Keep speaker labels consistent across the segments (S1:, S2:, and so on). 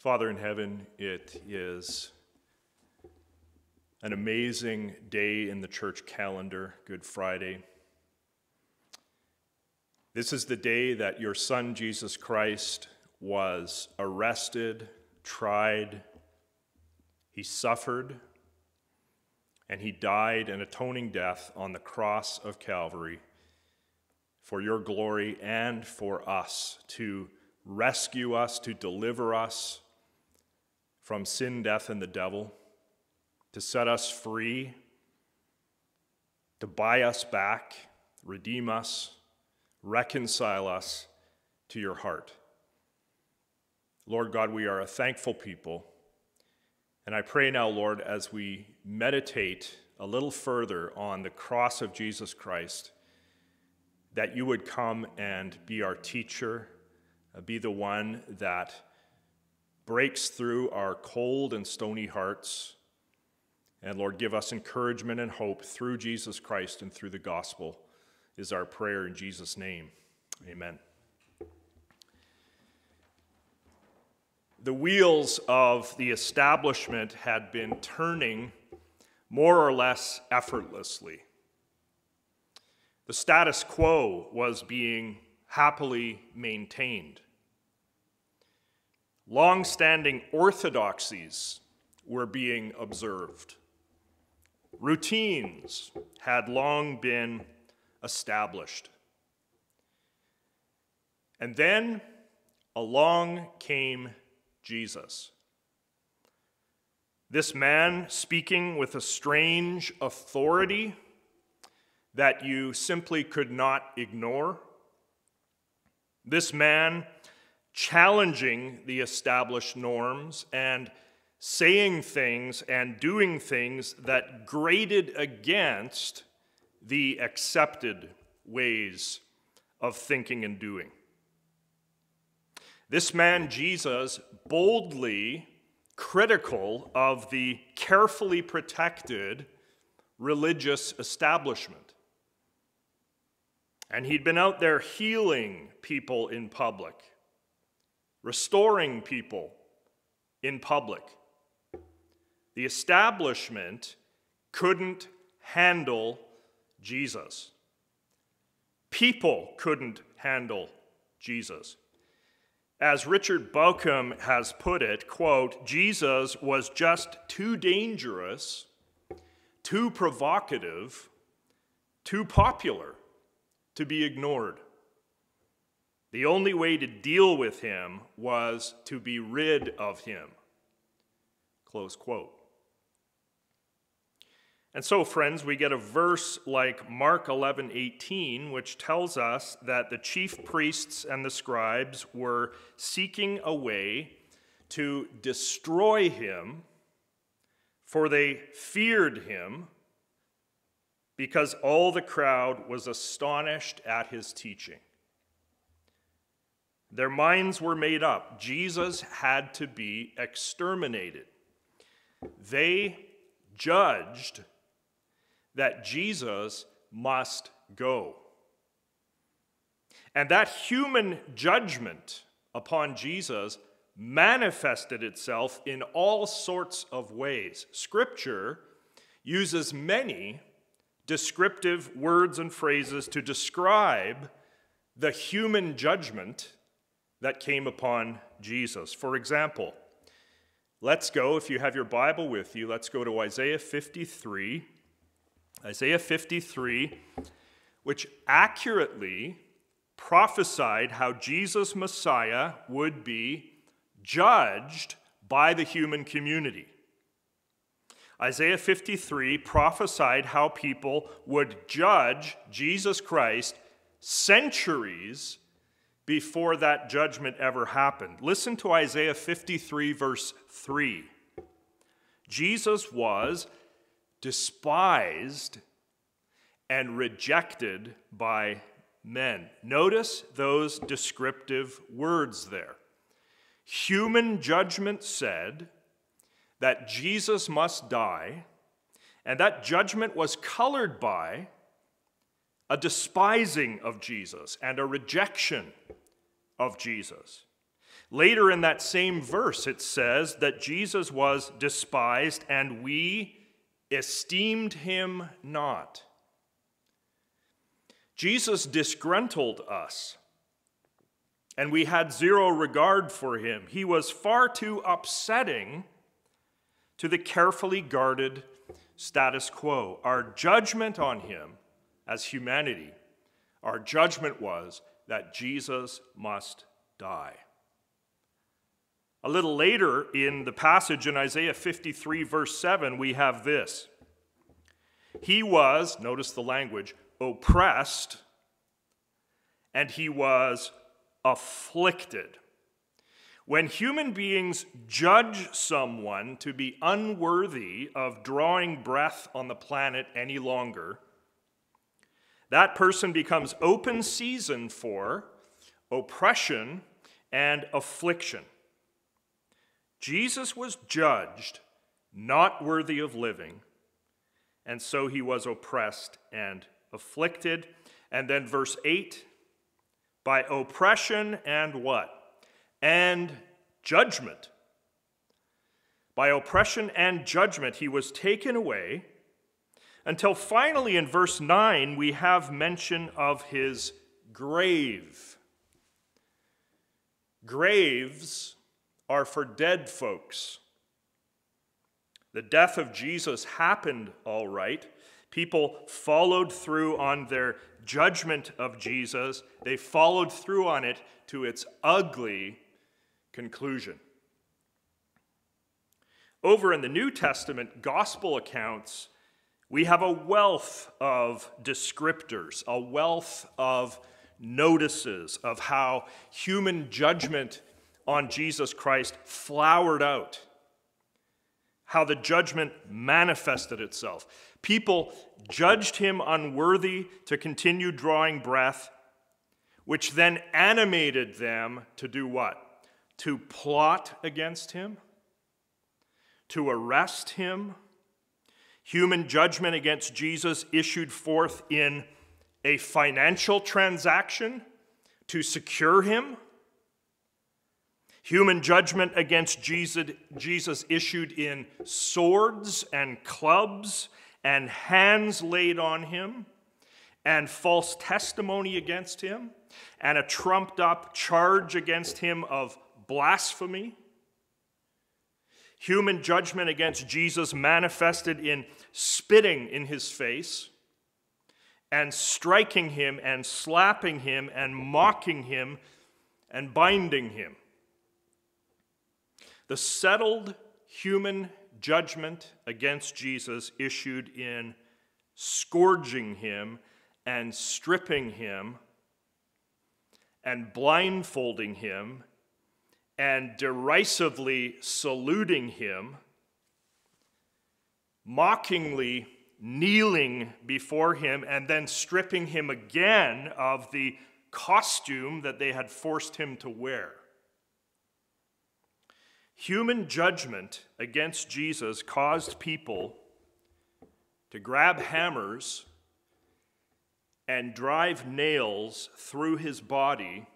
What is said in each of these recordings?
S1: Father in heaven, it is an amazing day in the church calendar, Good Friday. This is the day that your Son, Jesus Christ, was arrested, tried, he suffered, and he died an atoning death on the cross of Calvary for your glory and for us to rescue us, to deliver us from sin, death, and the devil, to set us free, to buy us back, redeem us, reconcile us to your heart. Lord God, we are a thankful people. And I pray now, Lord, as we meditate a little further on the cross of Jesus Christ, that you would come and be our teacher, be the one that breaks through our cold and stony hearts. And Lord, give us encouragement and hope through Jesus Christ and through the gospel, is our prayer in Jesus' name. Amen. The wheels of the establishment had been turning more or less effortlessly. The status quo was being happily maintained. Long standing orthodoxies were being observed. Routines had long been established. And then along came Jesus. This man speaking with a strange authority that you simply could not ignore. This man challenging the established norms and saying things and doing things that grated against the accepted ways of thinking and doing. This man, Jesus, boldly critical of the carefully protected religious establishment. And he'd been out there healing people in public restoring people in public. The establishment couldn't handle Jesus. People couldn't handle Jesus. As Richard Bauckham has put it, quote, Jesus was just too dangerous, too provocative, too popular to be ignored. The only way to deal with him was to be rid of him. Close quote. And so, friends, we get a verse like Mark 11 18, which tells us that the chief priests and the scribes were seeking a way to destroy him, for they feared him, because all the crowd was astonished at his teaching. Their minds were made up. Jesus had to be exterminated. They judged that Jesus must go. And that human judgment upon Jesus manifested itself in all sorts of ways. Scripture uses many descriptive words and phrases to describe the human judgment that came upon Jesus. For example, let's go, if you have your Bible with you, let's go to Isaiah 53. Isaiah 53, which accurately prophesied how Jesus Messiah would be judged by the human community. Isaiah 53 prophesied how people would judge Jesus Christ centuries before that judgment ever happened. Listen to Isaiah 53, verse 3. Jesus was despised and rejected by men. Notice those descriptive words there. Human judgment said that Jesus must die, and that judgment was colored by a despising of Jesus and a rejection of Jesus. Later in that same verse, it says that Jesus was despised and we esteemed him not. Jesus disgruntled us, and we had zero regard for him. He was far too upsetting to the carefully guarded status quo. Our judgment on him as humanity, our judgment was that Jesus must die. A little later in the passage in Isaiah 53, verse 7, we have this He was, notice the language, oppressed, and he was afflicted. When human beings judge someone to be unworthy of drawing breath on the planet any longer, that person becomes open season for oppression and affliction. Jesus was judged not worthy of living, and so he was oppressed and afflicted. And then verse 8 by oppression and what? And judgment. By oppression and judgment, he was taken away until finally in verse 9 we have mention of his grave. Graves are for dead folks. The death of Jesus happened all right. People followed through on their judgment of Jesus, they followed through on it to its ugly conclusion. Over in the New Testament gospel accounts, we have a wealth of descriptors, a wealth of notices of how human judgment on Jesus Christ flowered out, how the judgment manifested itself. People judged him unworthy to continue drawing breath, which then animated them to do what? To plot against him, to arrest him. Human judgment against Jesus issued forth in a financial transaction to secure him Human judgment against Jesus, Jesus issued in swords and clubs and hands laid on him, and false testimony against him, and a trumped up charge against him of blasphemy. Human judgment against Jesus manifested in spitting in his face and striking him and slapping him and mocking him and binding him. The settled human judgment against Jesus issued in scourging him and stripping him and blindfolding him and derisively saluting him, mockingly kneeling before him, and then stripping him again of the costume that they had forced him to wear. Human judgment against Jesus caused people to grab hammers and drive nails through his body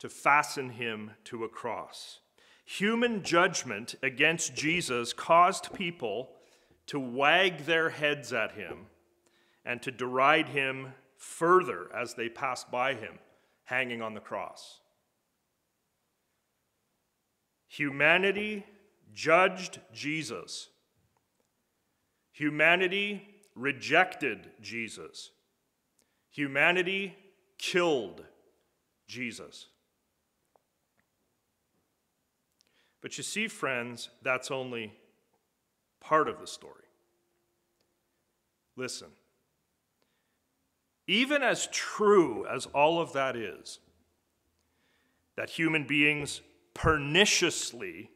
S1: to fasten him to a cross. Human judgment against Jesus caused people to wag their heads at him and to deride him further as they passed by him hanging on the cross. Humanity judged Jesus. Humanity rejected Jesus. Humanity killed Jesus. But you see, friends, that's only part of the story. Listen, even as true as all of that is, that human beings perniciously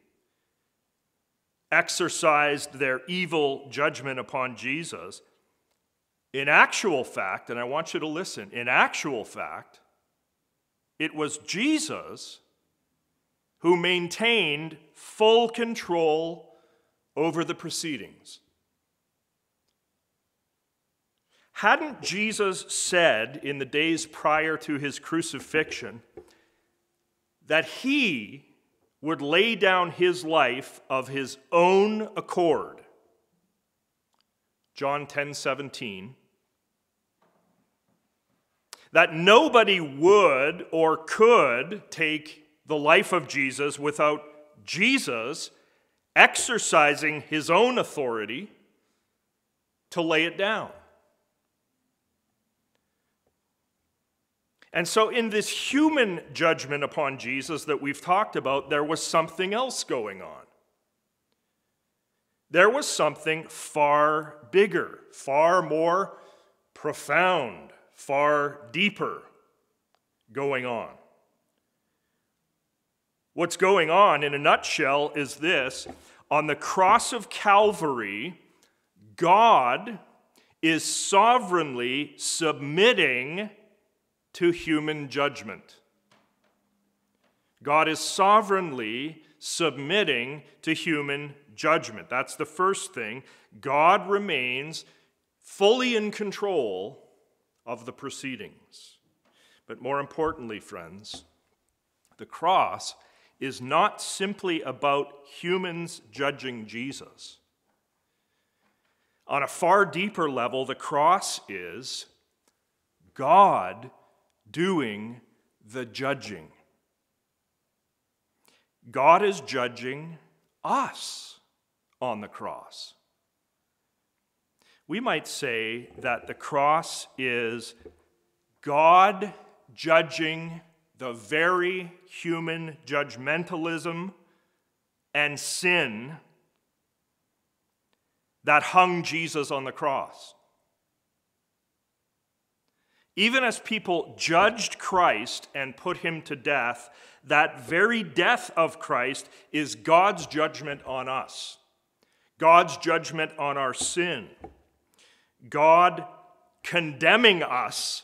S1: exercised their evil judgment upon Jesus, in actual fact, and I want you to listen, in actual fact, it was Jesus who maintained full control over the proceedings. Hadn't Jesus said in the days prior to his crucifixion, that he would lay down his life of his own accord. John 10 17. That nobody would or could take the life of Jesus without Jesus exercising his own authority to lay it down. And so, in this human judgment upon Jesus that we've talked about, there was something else going on. There was something far bigger, far more profound, far deeper going on. What's going on, in a nutshell, is this on the cross of Calvary, God is sovereignly submitting to human judgment. God is sovereignly submitting to human judgment. That's the first thing. God remains fully in control of the proceedings. But more importantly, friends, the cross is not simply about humans judging Jesus. On a far deeper level, the cross is God doing the judging. God is judging us on the cross. We might say that the cross is God judging the very human judgmentalism and sin that hung Jesus on the cross. Even as people judged Christ and put him to death, that very death of Christ is God's judgment on us, God's judgment on our sin, God condemning us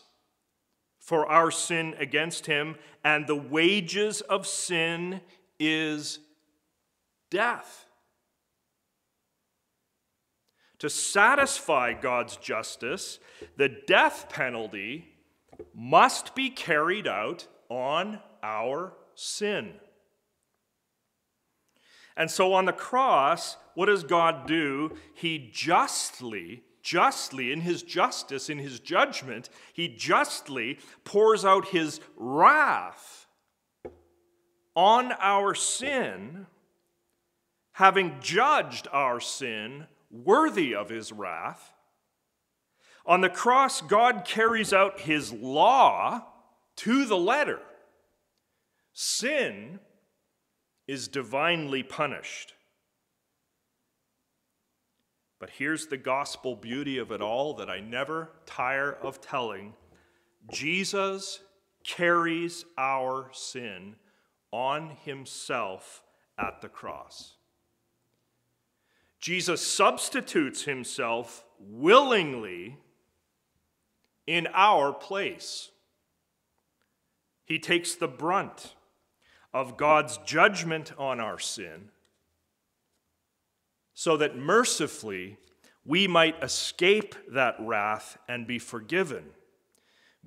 S1: for our sin against him, and the wages of sin is death. To satisfy God's justice, the death penalty must be carried out on our sin. And so on the cross, what does God do? He justly, justly, in his justice, in his judgment, he justly pours out his wrath on our sin, having judged our sin worthy of his wrath. On the cross, God carries out his law to the letter. Sin is divinely punished. But here's the gospel beauty of it all that I never tire of telling Jesus carries our sin on himself at the cross. Jesus substitutes himself willingly in our place. He takes the brunt of God's judgment on our sin so that mercifully we might escape that wrath and be forgiven,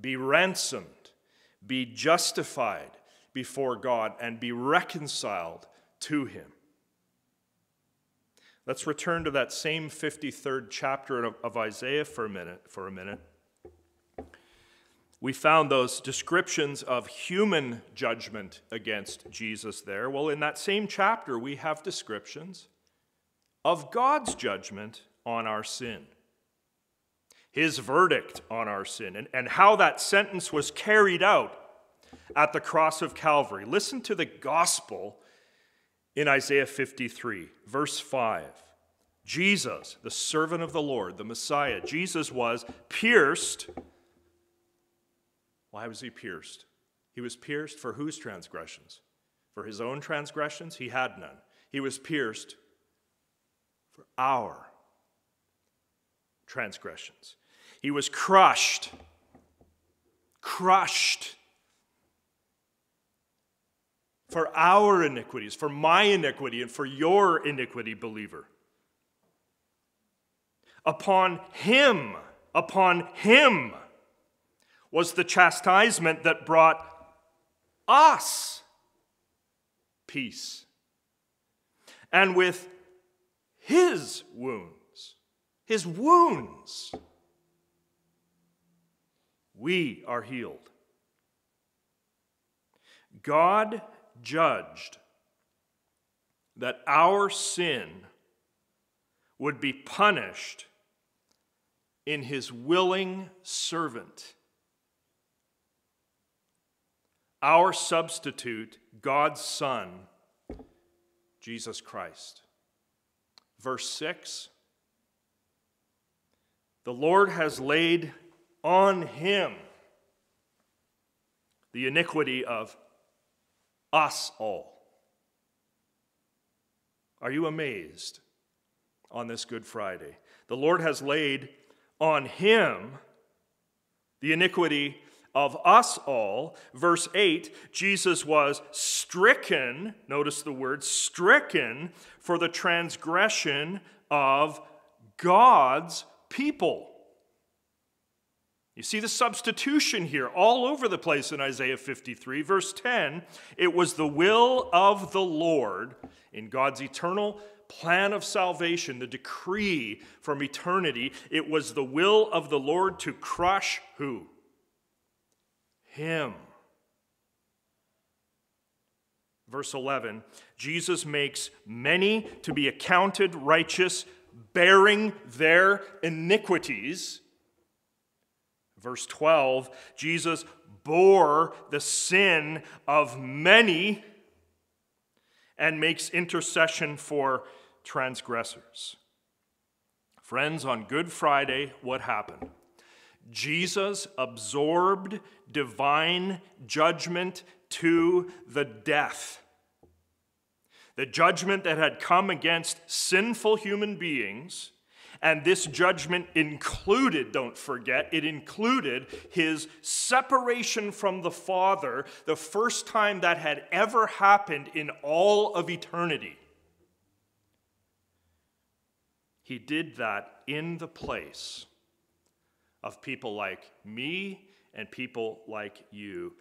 S1: be ransomed, be justified before God, and be reconciled to Him. Let's return to that same 53rd chapter of, Isaiah for a minute. For a minute. We found those descriptions of human judgment against Jesus there. Well, in that same chapter, we have descriptions of God's judgment on our sin, his verdict on our sin, and, and how that sentence was carried out at the cross of Calvary. Listen to the gospel in Isaiah 53, verse 5. Jesus, the servant of the Lord, the Messiah, Jesus was pierced. Why was he pierced? He was pierced for whose transgressions? For his own transgressions? He had none. He was pierced for our transgressions. He was crushed, crushed for our iniquities, for my iniquity, and for your iniquity, believer. Upon him, upon him was the chastisement that brought us peace. And with his wounds, his wounds, we are healed. God judged that our sin would be punished in his willing servant. Our substitute, God's Son, Jesus Christ. Verse 6 The Lord has laid on him the iniquity of us all. Are you amazed on this Good Friday? The Lord has laid on him the iniquity of us all. Verse 8 Jesus was stricken, notice the word stricken, for the transgression of God's people. You see the substitution here all over the place in Isaiah 53. Verse 10 it was the will of the Lord in God's eternal plan of salvation, the decree from eternity. It was the will of the Lord to crush who? Him. Verse 11 Jesus makes many to be accounted righteous, bearing their iniquities Verse 12 Jesus bore the sin of many and makes intercession for transgressors. Friends, on Good Friday, what happened? Jesus absorbed divine judgment to the death. The judgment that had come against sinful human beings and this judgment included, don't forget, it included his separation from the Father, the first time that had ever happened in all of eternity. He did that in the place of people like me and people like you.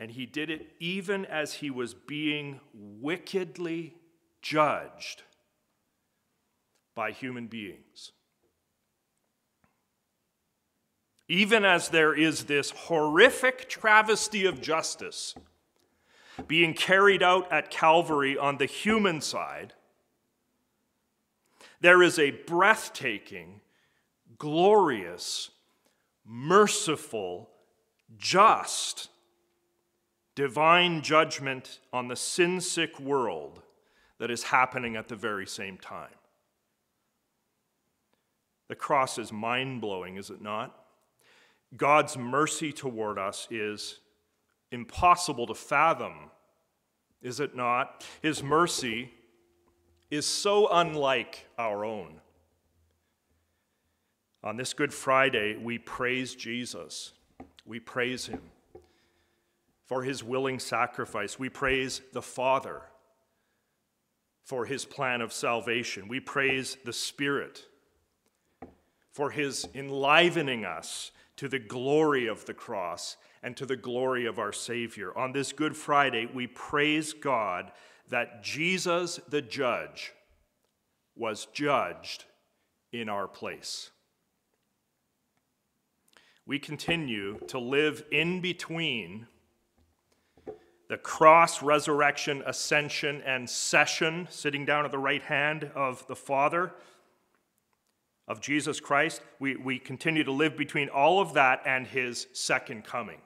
S1: And he did it even as he was being wickedly judged by human beings. Even as there is this horrific travesty of justice being carried out at Calvary on the human side, there is a breathtaking, glorious, merciful, just, divine judgment on the sin sick world that is happening at the very same time. The cross is mind blowing, is it not? God's mercy toward us is impossible to fathom, is it not? His mercy is so unlike our own. On this Good Friday, we praise Jesus. We praise him for his willing sacrifice. We praise the Father for his plan of salvation. We praise the Spirit for his enlivening us to the glory of the cross and to the glory of our Savior. On this Good Friday, we praise God that Jesus the judge was judged in our place. We continue to live in between the cross, resurrection, ascension, and session, sitting down at the right hand of the Father of Jesus Christ, we, we continue to live between all of that and his second coming.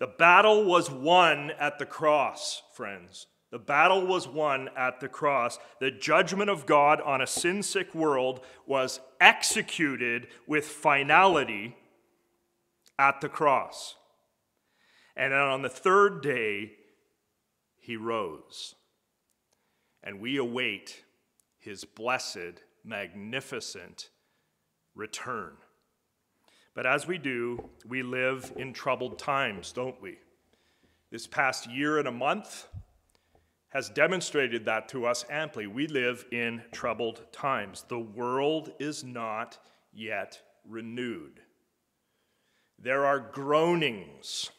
S1: The battle was won at the cross, friends. The battle was won at the cross. The judgment of God on a sin sick world was executed with finality at the cross. And then on the third day, he rose. And we await his blessed, magnificent return. But as we do, we live in troubled times, don't we? This past year and a month has demonstrated that to us amply. We live in troubled times. The world is not yet renewed. There are groanings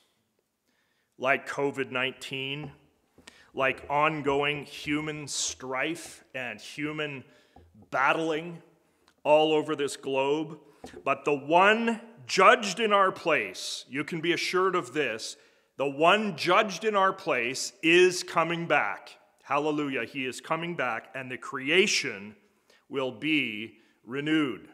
S1: like COVID 19, like ongoing human strife and human battling all over this globe. But the one judged in our place, you can be assured of this, the one judged in our place is coming back. Hallelujah. He is coming back, and the creation will be renewed.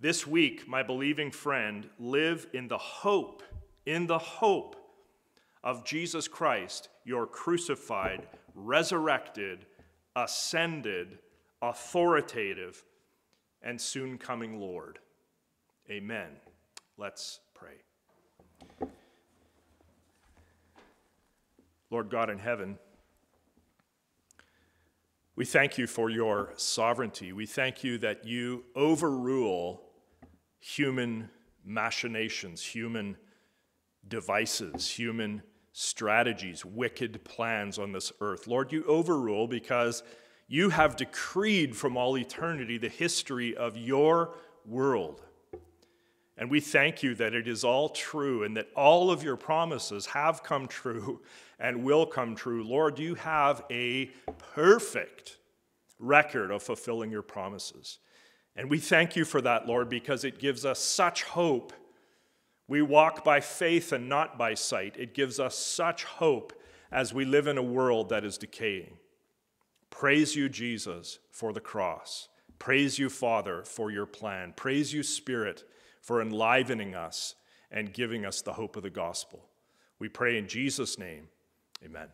S1: This week, my believing friend, live in the hope, in the hope of Jesus Christ, your crucified, resurrected, ascended, authoritative, and soon coming Lord. Amen. Let's pray. Lord God in heaven, we thank you for your sovereignty. We thank you that you overrule human machinations, human devices, human strategies, wicked plans on this earth. Lord, you overrule because you have decreed from all eternity the history of your world. And we thank you that it is all true and that all of your promises have come true and will come true. Lord, you have a perfect record of fulfilling your promises. And we thank you for that, Lord, because it gives us such hope. We walk by faith and not by sight. It gives us such hope as we live in a world that is decaying. Praise you, Jesus, for the cross. Praise you, Father, for your plan. Praise you, Spirit, for enlivening us and giving us the hope of the gospel. We pray in Jesus' name. Amen.